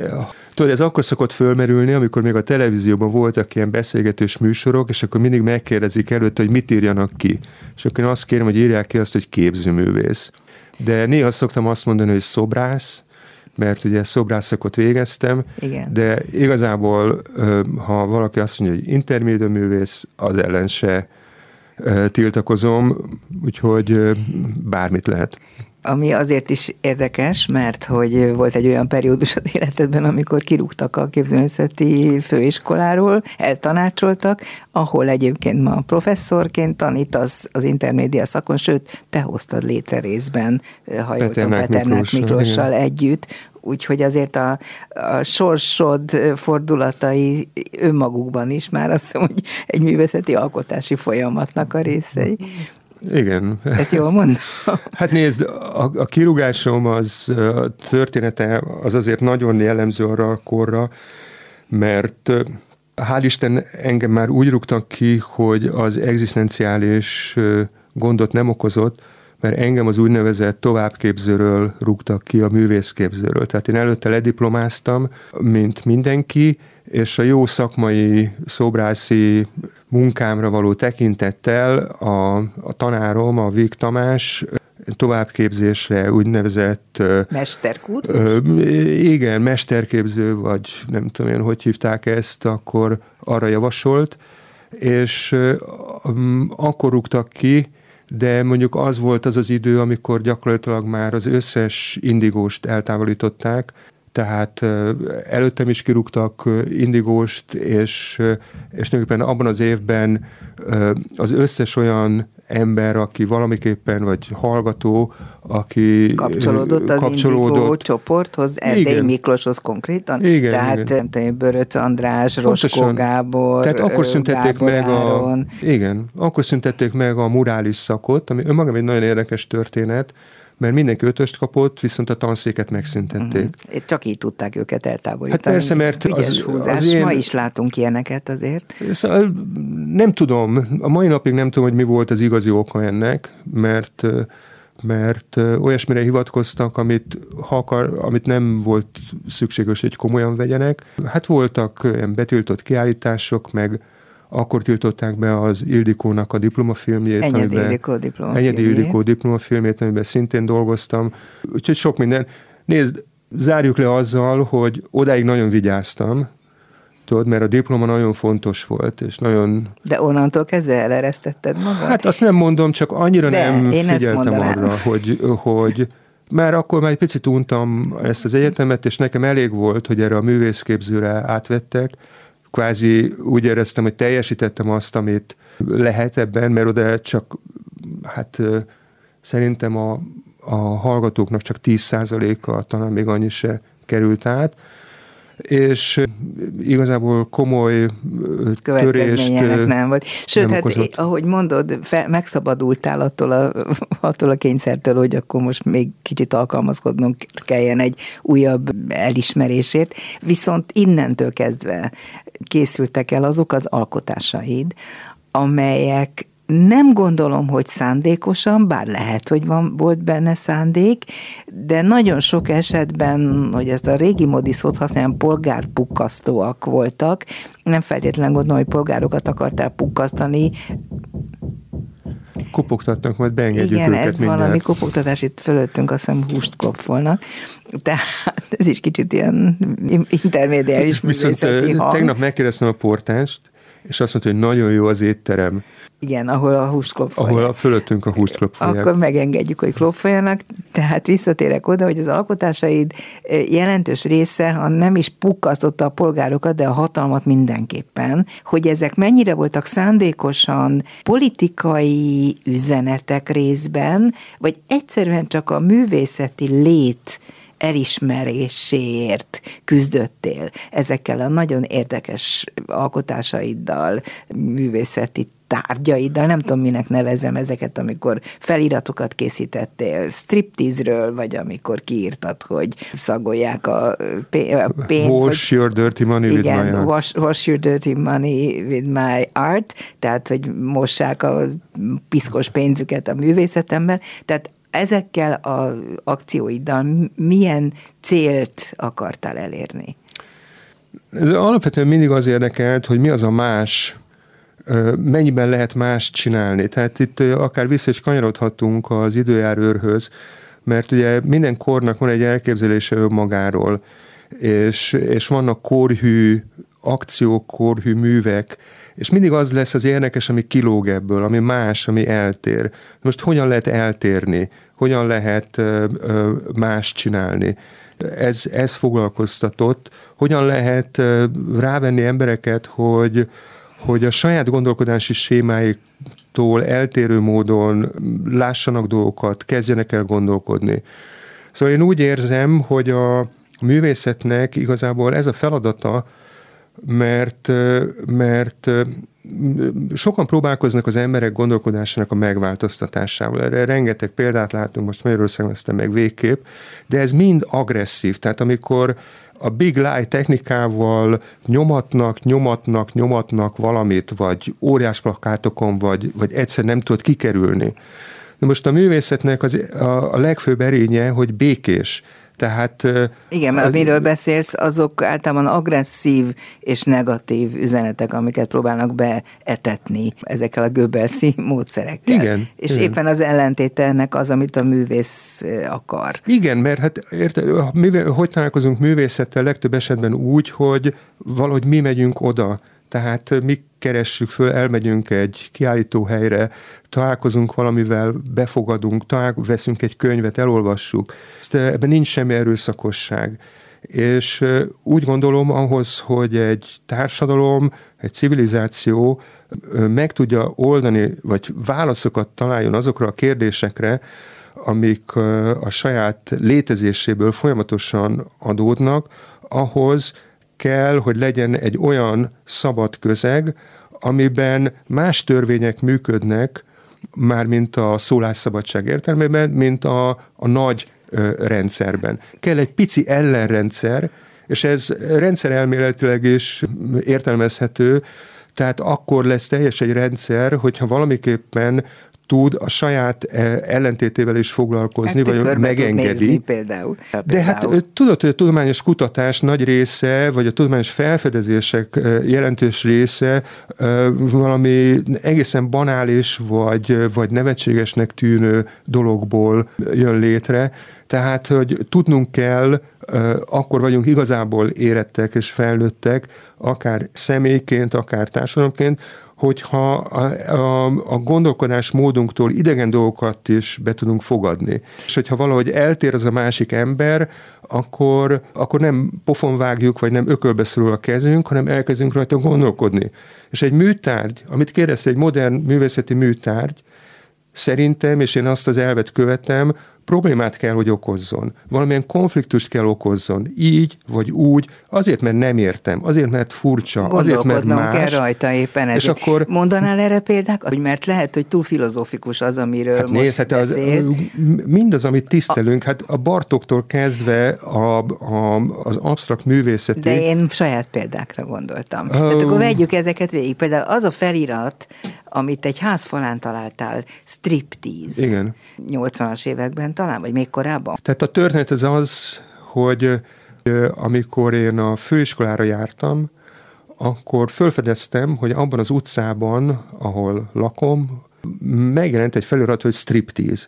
Tudod, ez akkor szokott fölmerülni, amikor még a televízióban voltak ilyen beszélgetős műsorok, és akkor mindig megkérdezik előtt, hogy mit írjanak ki. És akkor én azt kérem, hogy írják ki azt, hogy képzőművész. De néha szoktam azt mondani, hogy szobrász, mert ugye szobrászakat végeztem, Igen. de igazából, ha valaki azt mondja, hogy intermédia művész, az ellen se tiltakozom, úgyhogy bármit lehet ami azért is érdekes, mert hogy volt egy olyan periódus az életedben, amikor kirúgtak a képzőművészeti főiskoláról, eltanácsoltak, ahol egyébként ma professzorként tanítasz az intermédia szakon, sőt, te hoztad létre részben, ha jól Peternák Miklóssal együtt, úgyhogy azért a, a sorsod fordulatai önmagukban is már azt mondom, hogy egy művészeti alkotási folyamatnak a részei. Igen. Ezt jól mondom? Hát nézd, a, a kirúgásom az a története az azért nagyon jellemző arra a korra, mert hál' Isten engem már úgy rúgtak ki, hogy az egzisztenciális gondot nem okozott, mert engem az úgynevezett továbbképzőről rúgtak ki a művészképzőről. Tehát én előtte lediplomáztam, mint mindenki, és a jó szakmai szobrászi munkámra való tekintettel a, a tanárom, a Vég Tamás továbbképzésre úgynevezett... Mesterkurzus? Igen, mesterképző, vagy nem tudom én, hogy hívták ezt, akkor arra javasolt, és akkor rúgtak ki, de mondjuk az volt az az idő, amikor gyakorlatilag már az összes indigóst eltávolították, tehát előttem is kirúgtak indigóst, és, és tulajdonképpen abban az évben az összes olyan ember, aki valamiképpen, vagy hallgató, aki kapcsolódott az kapcsolódott. Indigó csoporthoz, Erdély igen. Miklóshoz konkrétan. Igen, Tehát igen. Tudom, Böröc András, Roskó Gábor, Tehát akkor szüntették Gábor meg a, igen, akkor szüntették meg a murális szakot, ami önmagában egy nagyon érdekes történet, mert mindenki ötöst kapott, viszont a tanszéket megszüntették. Uh-huh. Csak így tudták őket eltávolítani. Hát persze, mert az, húzás. az én... Ma is látunk ilyeneket azért. Szóval nem tudom, a mai napig nem tudom, hogy mi volt az igazi oka ennek, mert mert olyasmire hivatkoztak, amit, ha akar, amit nem volt szükséges, hogy komolyan vegyenek. Hát voltak betiltott kiállítások, meg akkor tiltották be az Ildikónak a diplomafilmjét. Egyedi amiben, Ildikó diplomafilmjét. Egyedi Ildikó diplomafilmjét, amiben szintén dolgoztam. Úgyhogy sok minden. Nézd, zárjuk le azzal, hogy odáig nagyon vigyáztam, tudod, mert a diploma nagyon fontos volt, és nagyon... De onnantól kezdve eleresztetted magad? Hát azt nem mondom, csak annyira De, nem figyeltem arra, hogy, hogy már akkor már egy picit untam ezt az egyetemet, és nekem elég volt, hogy erre a művészképzőre átvettek. Kvázi úgy éreztem, hogy teljesítettem azt, amit lehet ebben, mert oda csak, hát szerintem a, a hallgatóknak csak 10%-a, talán még annyi se került át és igazából komoly törést nem volt. Sőt, nem hát ahogy mondod, fe, megszabadultál attól a, attól a kényszertől, hogy akkor most még kicsit alkalmazkodnunk kelljen egy újabb elismerésért, viszont innentől kezdve készültek el azok az alkotásaid, amelyek nem gondolom, hogy szándékosan, bár lehet, hogy van, volt benne szándék, de nagyon sok esetben, hogy ezt a régi modi szót használjam, polgárpukkasztóak voltak. Nem feltétlenül gondolom, hogy polgárokat akartál pukkasztani, kopogtatnak, majd beengedjük Igen, őket ez mindjárt. valami kopogtatás itt fölöttünk, azt hiszem húst klopfolnak. Tehát ez is kicsit ilyen intermédiális Viszont hang. tegnap megkérdeztem a portást, és azt mondta, hogy nagyon jó az étterem. Igen, ahol a húst klopfolják. Ahol a fölöttünk a húst klopfolják. Akkor megengedjük, hogy klopfoljanak. Tehát visszatérek oda, hogy az alkotásaid eh, jelentős része, ha nem is pukkasztotta a polgárokat, de a hatalmat mindenképpen, hogy ezek mennyire voltak szándékosan politikai üzenetek részben, vagy egyszerűen csak a művészeti lét elismeréséért küzdöttél ezekkel a nagyon érdekes alkotásaiddal, művészeti tárgyaiddal, nem tudom, minek nevezem ezeket, amikor feliratokat készítettél striptease-ről, vagy amikor kiírtad, hogy szagolják a, pénzt. Wash your dirty money igen, with my art. Wash, wash your dirty money with my art, tehát, hogy mossák a piszkos pénzüket a művészetemben. Tehát ezekkel az akcióiddal milyen célt akartál elérni? Ez alapvetően mindig az érdekelt, hogy mi az a más, mennyiben lehet más csinálni. Tehát itt akár vissza is kanyarodhatunk az időjárőrhöz, mert ugye minden kornak van egy elképzelése önmagáról, és, és vannak korhű akciók, korhű művek, és mindig az lesz az érdekes, ami kilóg ebből, ami más, ami eltér. Most hogyan lehet eltérni? Hogyan lehet más csinálni? Ez, ez foglalkoztatott. Hogyan lehet rávenni embereket, hogy, hogy a saját gondolkodási sémáiktól eltérő módon lássanak dolgokat, kezdjenek el gondolkodni. Szóval én úgy érzem, hogy a művészetnek igazából ez a feladata, mert, mert sokan próbálkoznak az emberek gondolkodásának a megváltoztatásával. Erre rengeteg példát látunk most Magyarországon, aztán meg végképp, de ez mind agresszív. Tehát amikor a big lie technikával nyomatnak, nyomatnak, nyomatnak valamit, vagy óriás plakátokon, vagy, vagy egyszer nem tudod kikerülni. De most a művészetnek az, a, a legfőbb erénye, hogy békés. Tehát, Igen, mert amiről beszélsz, azok általában agresszív és negatív üzenetek, amiket próbálnak beetetni ezekkel a göbelszi módszerekkel. Igen. És igen. éppen az ellentéte ennek az, amit a művész akar. Igen, mert hát érte, mivel, hogy találkozunk művészettel legtöbb esetben úgy, hogy valahogy mi megyünk oda, tehát mi keressük föl, elmegyünk egy kiállítóhelyre, találkozunk valamivel, befogadunk, talál, veszünk egy könyvet, elolvassuk. Ebben nincs semmi erőszakosság. És úgy gondolom ahhoz, hogy egy társadalom, egy civilizáció meg tudja oldani, vagy válaszokat találjon azokra a kérdésekre, amik a saját létezéséből folyamatosan adódnak, ahhoz kell, hogy legyen egy olyan szabad közeg, amiben más törvények működnek, már mint a szólásszabadság értelmében, mint a, a nagy rendszerben. Kell egy pici ellenrendszer, és ez rendszerelméletileg is értelmezhető, Tehát akkor lesz teljes egy rendszer, hogyha valamiképpen tud a saját eh, ellentétével is foglalkozni, hát vagy megengedi. például. De hát tudod, hogy a tudományos kutatás nagy része, vagy a tudományos felfedezések jelentős része valami egészen banális, vagy, vagy nevetségesnek tűnő dologból jön létre. Tehát, hogy tudnunk kell, akkor vagyunk igazából érettek és felnőttek, akár személyként, akár társadalomként, hogyha a, a, a gondolkodás módunktól idegen dolgokat is be tudunk fogadni. És hogyha valahogy eltér az a másik ember, akkor, akkor nem pofon vágjuk, vagy nem ökölbe a kezünk, hanem elkezdünk rajta gondolkodni. És egy műtárgy, amit kérdezte, egy modern művészeti műtárgy, szerintem, és én azt az elvet követem, problémát kell, hogy okozzon. Valamilyen konfliktust kell okozzon. Így vagy úgy, azért, mert nem értem, azért, mert furcsa, azért, mert más. kell rajta éppen ezért. És akkor... Mondanál erre példák? Hogy mert lehet, hogy túl filozófikus az, amiről hát most nézd, hát az, mindaz, amit tisztelünk, a... hát a Bartoktól kezdve a, a, az absztrakt művészeti... De én saját példákra gondoltam. Uh... Tehát akkor vegyük ezeket végig. Például az a felirat, amit egy házfalán találtál, striptease. Igen. 80-as években talán, vagy még korábban? Tehát a történet az az, hogy amikor én a főiskolára jártam, akkor felfedeztem, hogy abban az utcában, ahol lakom, megjelent egy felirat, hogy striptease.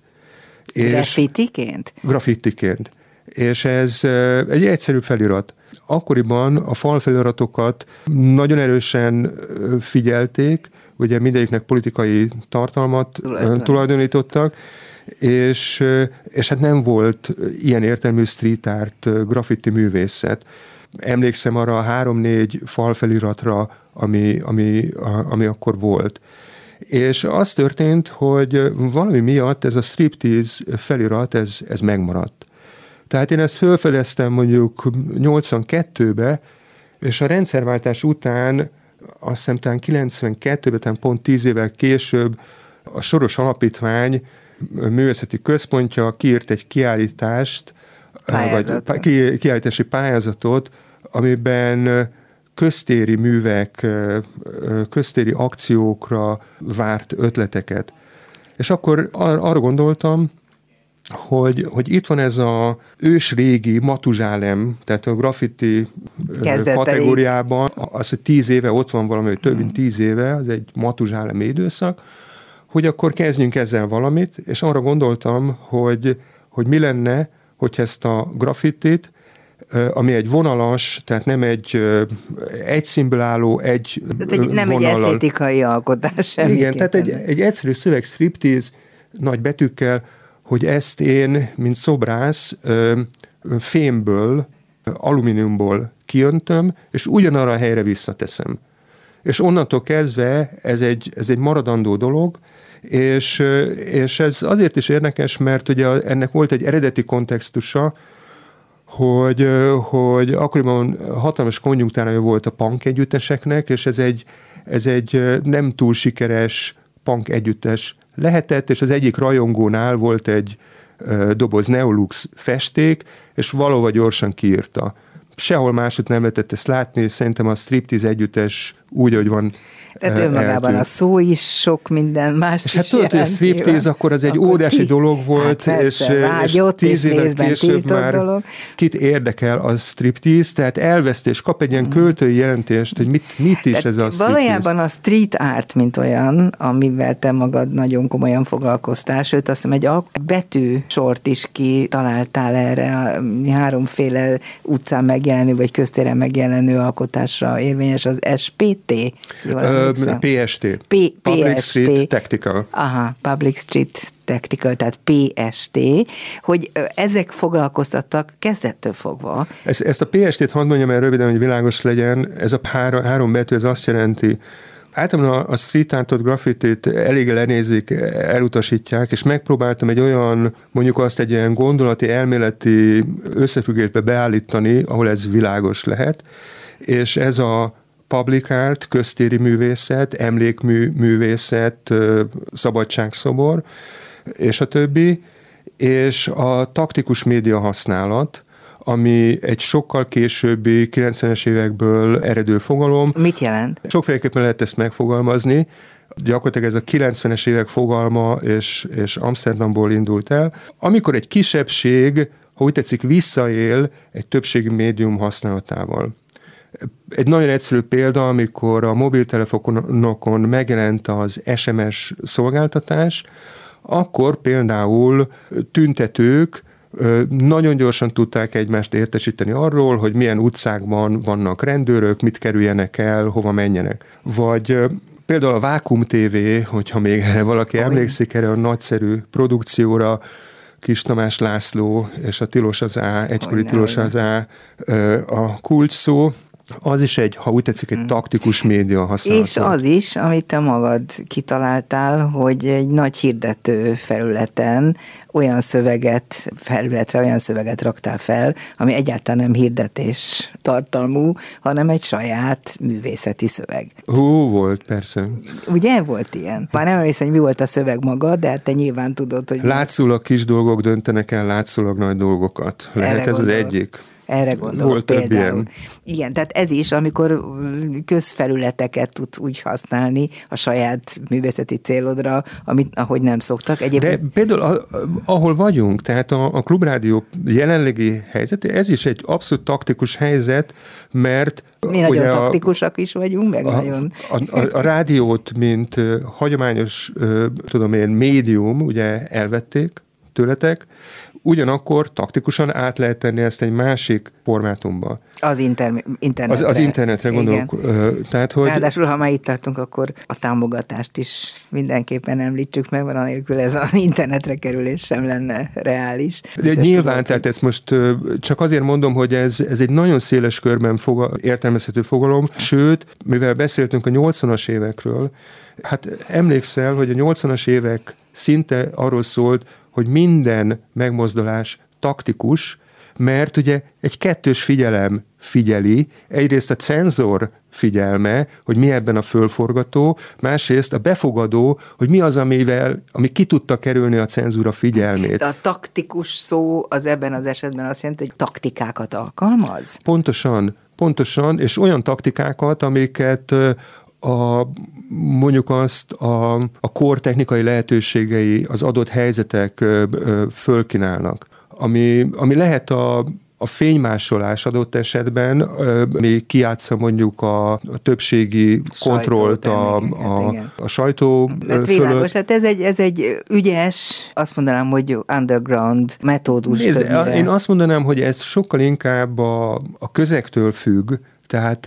Graffitiként? Graffitiként. És ez egy egyszerű felirat. Akkoriban a falfeliratokat nagyon erősen figyelték, ugye mindegyiknek politikai tartalmat tulajdonítottak, és, és hát nem volt ilyen értelmű street art, graffiti művészet. Emlékszem arra a három-négy falfeliratra, ami, ami, ami akkor volt. És az történt, hogy valami miatt ez a striptease felirat, ez, ez megmaradt. Tehát én ezt felfedeztem mondjuk 82-be, és a rendszerváltás után azt hiszem talán 92-ben, talán pont 10 évvel később a Soros Alapítvány művészeti központja kiírt egy kiállítást, Pályázat. vagy kiállítási pályázatot, amiben köztéri művek, köztéri akciókra várt ötleteket. És akkor ar- arra gondoltam, hogy, hogy itt van ez a ősrégi matuzsálem, tehát a graffiti Kezdetei. kategóriában, az, hogy tíz éve ott van valami, hogy több mint tíz éve, az egy matuzsálem időszak, hogy akkor kezdjünk ezzel valamit, és arra gondoltam, hogy, hogy mi lenne, hogyha ezt a graffitit, ami egy vonalas, tehát nem egy egy színből álló, egy tehát egy, Nem vonallal. egy esztétikai alkotás semmi. Igen, tehát egy, egy egyszerű szöveg striptease, nagy betűkkel, hogy ezt én, mint szobrász, fémből, alumíniumból kiöntöm, és ugyanarra a helyre visszateszem. És onnantól kezdve ez egy, ez egy maradandó dolog, és, és ez azért is érdekes, mert ugye ennek volt egy eredeti kontextusa, hogy, hogy akkoriban hatalmas konjunktúrája volt a punk együtteseknek, és ez egy, ez egy nem túl sikeres punk együttes lehetett, és az egyik rajongónál volt egy doboz Neolux festék, és valóban gyorsan kiírta. Sehol máshogy nem lehetett ezt látni, szerintem a striptease együttes úgy, hogy van tehát önmagában eltűnt. a szó is sok minden más És hát tudod, hogy a striptease akkor az egy akkor óriási ti, dolog volt, hát persze, és, vágyott, és tíz évvel később már dolog. kit érdekel a striptease, tehát elvesztés, és kap egy ilyen mm. költői jelentést, hogy mit, mit is tehát ez a striptease. Valójában a street art, mint olyan, amivel te magad nagyon komolyan foglalkoztál, sőt azt hiszem egy betű sort is kitaláltál erre a háromféle utcán megjelenő, vagy köztéren megjelenő alkotásra érvényes az SPT. Jól PST. P- Public PST. Street Tactical. Aha, Public Street Tactical, tehát PST, hogy ezek foglalkoztattak kezdettől fogva. Ezt, ezt a PST-t hadd mondjam el röviden, hogy világos legyen. Ez a három, három betű, ez azt jelenti, általában a street artot, graffitit elég lenézik, elutasítják, és megpróbáltam egy olyan, mondjuk azt egy ilyen gondolati, elméleti összefüggésbe beállítani, ahol ez világos lehet, és ez a public art, köztéri művészet, emlékmű művészet, szabadságszobor, és a többi, és a taktikus média használat, ami egy sokkal későbbi 90-es évekből eredő fogalom. Mit jelent? Sokféleképpen lehet ezt megfogalmazni. Gyakorlatilag ez a 90-es évek fogalma, és, és Amsterdamból indult el. Amikor egy kisebbség, ha úgy tetszik, visszaél egy többségi médium használatával. Egy nagyon egyszerű példa, amikor a mobiltelefonokon megjelent az SMS szolgáltatás, akkor például tüntetők nagyon gyorsan tudták egymást értesíteni arról, hogy milyen utcákban vannak rendőrök, mit kerüljenek el, hova menjenek. Vagy például a Vákum TV, hogyha még erre valaki emlékszik erre a nagyszerű produkcióra, Kis Tamás László és a Tilos az A, egykori Tilos az A a kulcs szó, az is egy, ha úgy tetszik, egy hmm. taktikus média használat. És az is, amit te magad kitaláltál, hogy egy nagy hirdető felületen olyan szöveget, felületre olyan szöveget raktál fel, ami egyáltalán nem hirdetés tartalmú, hanem egy saját művészeti szöveg. Hú, volt, persze. Ugye volt ilyen? Már nem emlékszem, hogy mi volt a szöveg maga, de hát te nyilván tudod, hogy... Látszólag kis dolgok döntenek el látszólag nagy dolgokat. Lehet Erre ez gondolok. az egyik. Erre gondolok Volt például. Ilyen. Igen, tehát ez is, amikor közfelületeket tudsz úgy használni a saját művészeti célodra, amit, ahogy nem szoktak. Egyébként... De például ahol vagyunk, tehát a, a klubrádió jelenlegi helyzet, ez is egy abszolút taktikus helyzet, mert mi nagyon taktikusak is vagyunk, meg a, nagyon... A, a, a rádiót, mint hagyományos, tudom én, médium, ugye elvették tőletek, ugyanakkor taktikusan át lehet tenni ezt egy másik formátumba. Az inter- internetre. Az, az internetre gondolok. Igen. Tehát, hogy... Ráadásul, ha már itt tartunk, akkor a támogatást is mindenképpen említsük meg, mert anélkül ez az internetre kerülés sem lenne reális. De nyilván, tehát ezt most csak azért mondom, hogy ez, ez egy nagyon széles körben foga, értelmezhető fogalom, sőt, mivel beszéltünk a 80-as évekről, hát emlékszel, hogy a 80-as évek szinte arról szólt, hogy minden megmozdulás taktikus, mert ugye egy kettős figyelem figyeli, egyrészt a cenzor figyelme, hogy mi ebben a fölforgató, másrészt a befogadó, hogy mi az, amivel, ami ki tudta kerülni a cenzúra figyelmét. De a taktikus szó az ebben az esetben azt jelenti, hogy taktikákat alkalmaz? Pontosan, pontosan, és olyan taktikákat, amiket a, mondjuk azt a, a kor technikai lehetőségei, az adott helyzetek fölkinálnak. Ami, ami lehet a, a fénymásolás adott esetben még kiátsza mondjuk a, többségi kontrollt a, a, a sajtó hát világos, hát ez egy, ez egy ügyes, azt mondanám, hogy underground metódus. Nézd, én azt mondanám, hogy ez sokkal inkább a, a közektől függ, tehát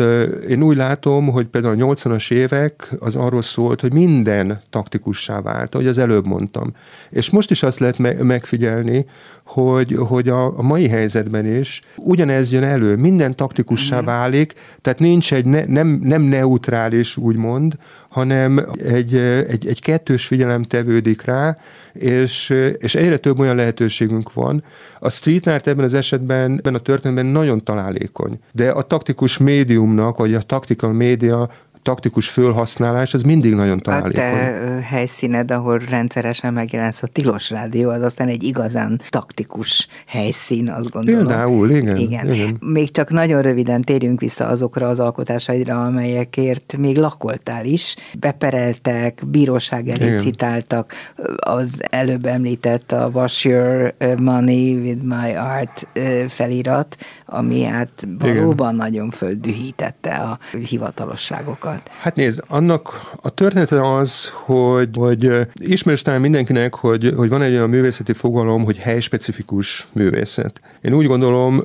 én úgy látom, hogy például a 80-as évek az arról szólt, hogy minden taktikussá vált, ahogy az előbb mondtam. És most is azt lehet megfigyelni, hogy, hogy a, a mai helyzetben is ugyanez jön elő, minden taktikussá mhm. válik, tehát nincs egy ne, nem, nem neutrális, úgymond, hanem egy, egy, egy kettős figyelem tevődik rá, és, és egyre több olyan lehetőségünk van. A street art ebben az esetben, ebben a történetben nagyon találékony, de a taktikus médiumnak, vagy a tactical média taktikus fölhasználás, az mindig nagyon találékony. A te helyszíned, ahol rendszeresen megjelensz a Tilos Rádió, az aztán egy igazán taktikus helyszín, azt gondolom. Például, igen. igen. igen. Még csak nagyon röviden térjünk vissza azokra az alkotásaidra, amelyekért még lakoltál is. Bepereltek, bíróság elé igen. citáltak, az előbb említett a Wash Your Money with My Art felirat, ami hát valóban igen. nagyon földühítette a hivatalosságokat? Hát nézd, annak a története az, hogy, hogy ismerős talán mindenkinek, hogy, hogy van egy olyan művészeti fogalom, hogy helyspecifikus művészet. Én úgy gondolom,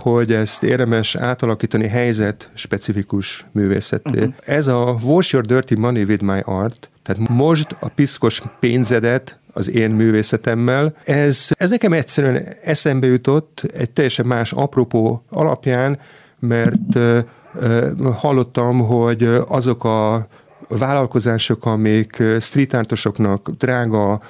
hogy ezt érdemes átalakítani helyzet specifikus művészetté. Uh-huh. Ez a Wash Your Dirty Money with My Art, tehát most a piszkos pénzedet az én művészetemmel. Ez, ez nekem egyszerűen eszembe jutott egy teljesen más apropó alapján, mert hallottam, hogy azok a vállalkozások, amik street artosoknak drága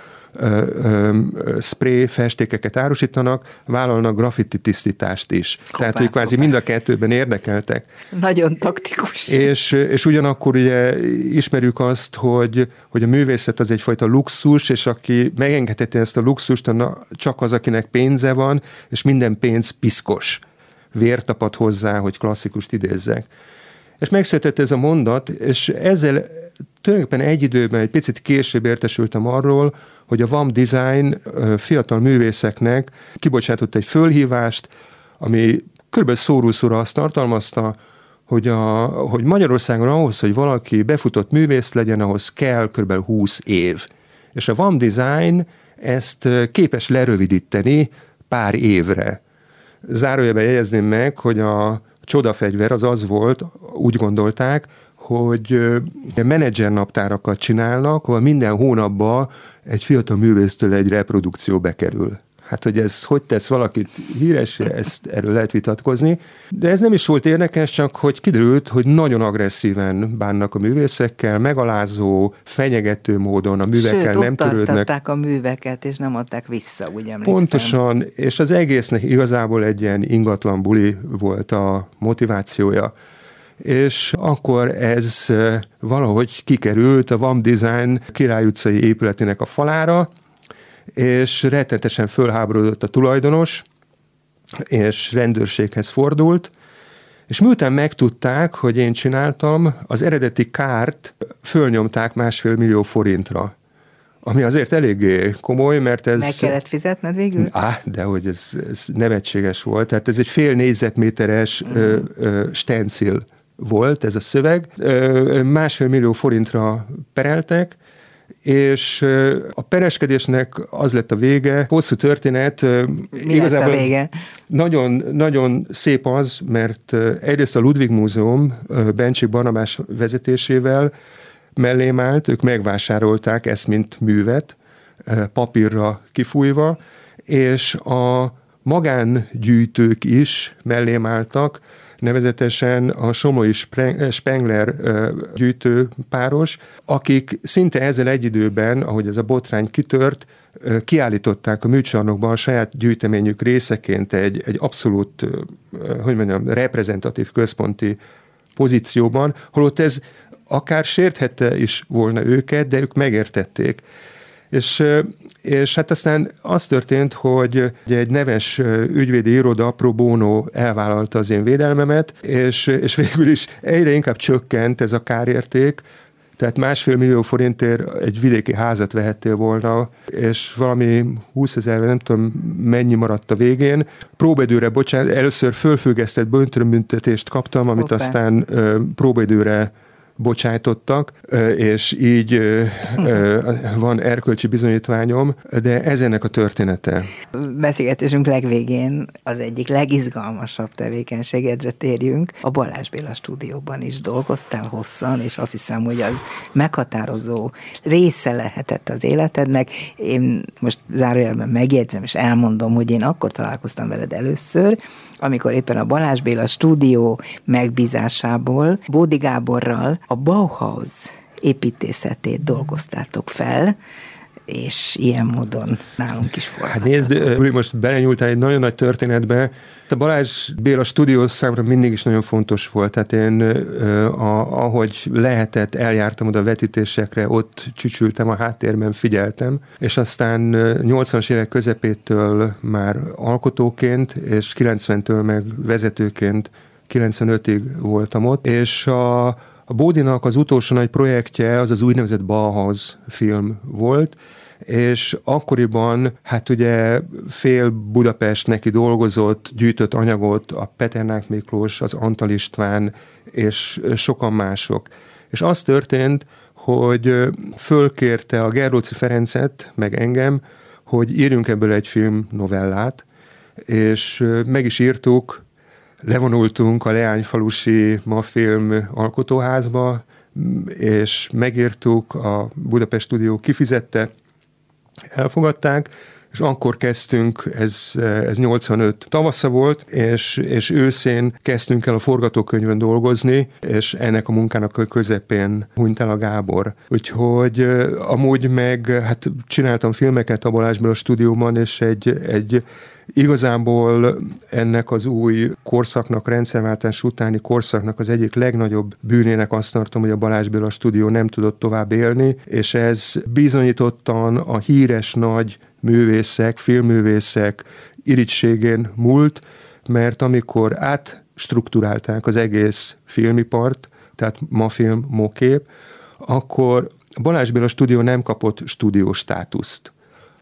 spray festékeket árusítanak, vállalnak graffiti tisztítást is. Hoppá, Tehát, hogy kvázi mind a kettőben érdekeltek. Nagyon taktikus. És, és ugyanakkor ugye ismerjük azt, hogy, hogy a művészet az egyfajta luxus, és aki megengedheti ezt a luxust, csak az, akinek pénze van, és minden pénz piszkos. vértapat hozzá, hogy klasszikust idézzek. És megszületett ez a mondat, és ezzel tulajdonképpen egy időben, egy picit később értesültem arról, hogy a VAM Design fiatal művészeknek kibocsátott egy fölhívást, ami kb. szóról azt tartalmazta, hogy, a, hogy Magyarországon ahhoz, hogy valaki befutott művész legyen, ahhoz kell kb. 20 év. És a VAM Design ezt képes lerövidíteni pár évre. Zárójelben jegyezném meg, hogy a csodafegyver az az volt, úgy gondolták, hogy menedzser naptárakat csinálnak, ahol minden hónapban egy fiatal művésztől egy reprodukció bekerül. Hát, hogy ez hogy tesz valakit híres, ezt erről lehet vitatkozni. De ez nem is volt érdekes, csak hogy kiderült, hogy nagyon agresszíven bánnak a művészekkel, megalázó, fenyegető módon a művekkel Sőt, nem törődnek. a műveket, és nem adták vissza, úgy emlékszem. Pontosan, és az egésznek igazából egy ilyen ingatlan buli volt a motivációja és akkor ez valahogy kikerült a VAM Design Király utcai épületének a falára, és rettetesen fölháborodott a tulajdonos, és rendőrséghez fordult, és miután megtudták, hogy én csináltam, az eredeti kárt fölnyomták másfél millió forintra. Ami azért eléggé komoly, mert ez... Meg kellett fizetned végül? Á, de hogy ez, ez nevetséges volt. Tehát ez egy fél négyzetméteres mm. ö, ö, stencil volt ez a szöveg. Másfél millió forintra pereltek, és a pereskedésnek az lett a vége, hosszú történet. Mi igazából lett a vége? Nagyon, nagyon szép az, mert egyrészt a Ludwig Múzeum Bencsik Barnabás vezetésével mellém állt, ők megvásárolták ezt, mint művet, papírra kifújva, és a magángyűjtők is mellém álltak, nevezetesen a Somlói Spengler gyűjtő páros, akik szinte ezzel egy időben, ahogy ez a botrány kitört, kiállították a műcsarnokban a saját gyűjteményük részeként egy, egy abszolút, hogy mondjam, reprezentatív központi pozícióban, holott ez akár sérthette is volna őket, de ők megértették. És, és hát aztán az történt, hogy egy neves ügyvédi iroda pro bono elvállalta az én védelmemet, és, és végül is egyre inkább csökkent ez a kárérték, tehát másfél millió forintért egy vidéki házat vehettél volna, és valami 20 ezer, nem tudom mennyi maradt a végén. Próbedőre, bocsánat, először fölfüggesztett börtönbüntetést kaptam, amit Hoppá. aztán próbedőre bocsájtottak, és így van erkölcsi bizonyítványom, de ez ennek a története. Beszélgetésünk legvégén az egyik legizgalmasabb tevékenységedre térjünk. A Balázs Béla stúdióban is dolgoztál hosszan, és azt hiszem, hogy az meghatározó része lehetett az életednek. Én most zárójelben megjegyzem, és elmondom, hogy én akkor találkoztam veled először, amikor éppen a Balázs Béla stúdió megbízásából Bódi Gáborral a Bauhaus építészetét dolgoztátok fel, és ilyen módon nálunk is forgattak. Hát nézd, most belenyúltál egy nagyon nagy történetbe. A Balázs Béla stúdió számra mindig is nagyon fontos volt, tehát én a, ahogy lehetett, eljártam oda vetítésekre, ott csücsültem a háttérben, figyeltem, és aztán 80-as évek közepétől már alkotóként, és 90-től meg vezetőként 95-ig voltam ott, és a a Bódinak az utolsó nagy projektje az az úgynevezett Bauhaus film volt, és akkoriban hát ugye fél Budapest neki dolgozott, gyűjtött anyagot a Peternák Miklós, az Antal István és sokan mások. És az történt, hogy fölkérte a Gerlóci Ferencet, meg engem, hogy írjunk ebből egy film novellát, és meg is írtuk, levonultunk a Leányfalusi ma alkotóházba, és megírtuk, a Budapest Stúdió kifizette, elfogadták, és akkor kezdtünk, ez, ez 85 tavasza volt, és, és őszén kezdtünk el a forgatókönyvön dolgozni, és ennek a munkának a közepén hunyt el a Gábor. Úgyhogy amúgy meg hát csináltam filmeket a Balázsból a stúdióban, és egy, egy Igazából ennek az új korszaknak, rendszerváltás utáni korszaknak az egyik legnagyobb bűnének azt tartom, hogy a Balázs Béla stúdió nem tudott tovább élni, és ez bizonyítottan a híres nagy művészek, filmművészek irítségén múlt, mert amikor átstruktúrálták az egész filmipart, tehát ma film, mokép, akkor Balázs Béla stúdió nem kapott stúdió státuszt.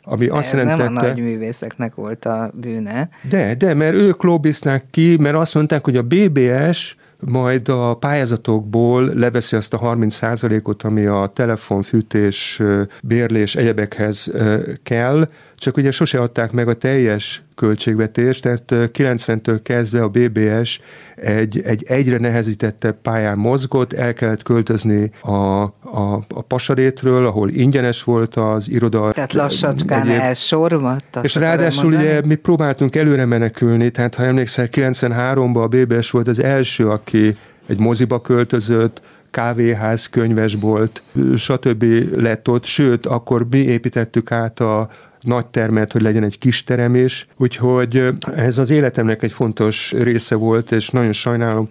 Ami azt nem jelentette, nem a nagy művészeknek volt a bűne. De, de, mert ők lobbizták ki, mert azt mondták, hogy a BBS majd a pályázatokból leveszi azt a 30%-ot, ami a telefonfűtés, bérlés, egyebekhez kell, csak ugye sose adták meg a teljes költségvetést, tehát 90-től kezdve a BBS egy, egy egyre nehezítettebb pályán mozgott, el kellett költözni a, a, a pasarétről, ahol ingyenes volt az iroda. Tehát lassacskán elsorvadt. És ráadásul ugye mi próbáltunk előre menekülni, tehát ha emlékszel, 93-ban a BBS volt az első, aki egy moziba költözött, kávéház, könyvesbolt, stb. lett ott, sőt, akkor mi építettük át a, nagy termet, hogy legyen egy kis terem is. Úgyhogy ez az életemnek egy fontos része volt, és nagyon sajnálom,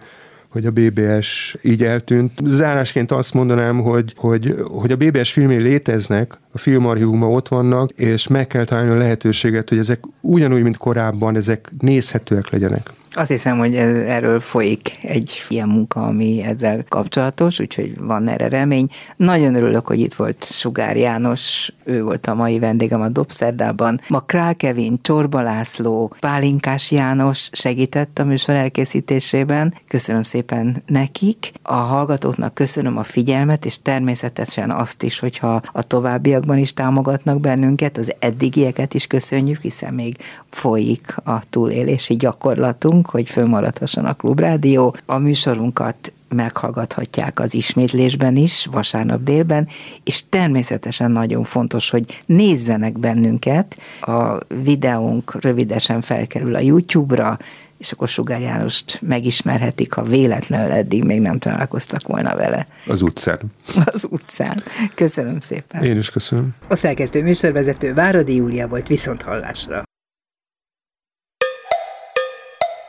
hogy a BBS így eltűnt. Zárásként azt mondanám, hogy, hogy, hogy a BBS filmé léteznek, a filmarchívuma ott vannak, és meg kell találni a lehetőséget, hogy ezek ugyanúgy, mint korábban, ezek nézhetőek legyenek. Azt hiszem, hogy erről folyik egy ilyen munka, ami ezzel kapcsolatos, úgyhogy van erre remény. Nagyon örülök, hogy itt volt Sugár János, ő volt a mai vendégem a Dobszerdában. Ma Král Kevin, Csorba László, Pálinkás János segített a műsor elkészítésében. Köszönöm szépen nekik. A hallgatóknak köszönöm a figyelmet, és természetesen azt is, hogyha a továbbiakban is támogatnak bennünket, az eddigieket is köszönjük, hiszen még folyik a túlélési gyakorlatunk vagyunk, hogy fönnmaradhasson a Klubrádió. A műsorunkat meghallgathatják az ismétlésben is, vasárnap délben, és természetesen nagyon fontos, hogy nézzenek bennünket. A videónk rövidesen felkerül a YouTube-ra, és akkor Sugár Jánost megismerhetik, ha véletlenül eddig még nem találkoztak volna vele. Az utcán. Az utcán. Köszönöm szépen. Én is köszönöm. A szerkesztő műsorvezető Váradi Júlia volt viszont hallásra.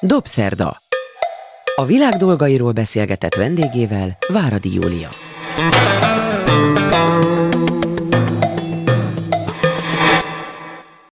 Dobszerda. A világ dolgairól beszélgetett vendégével Váradi Júlia.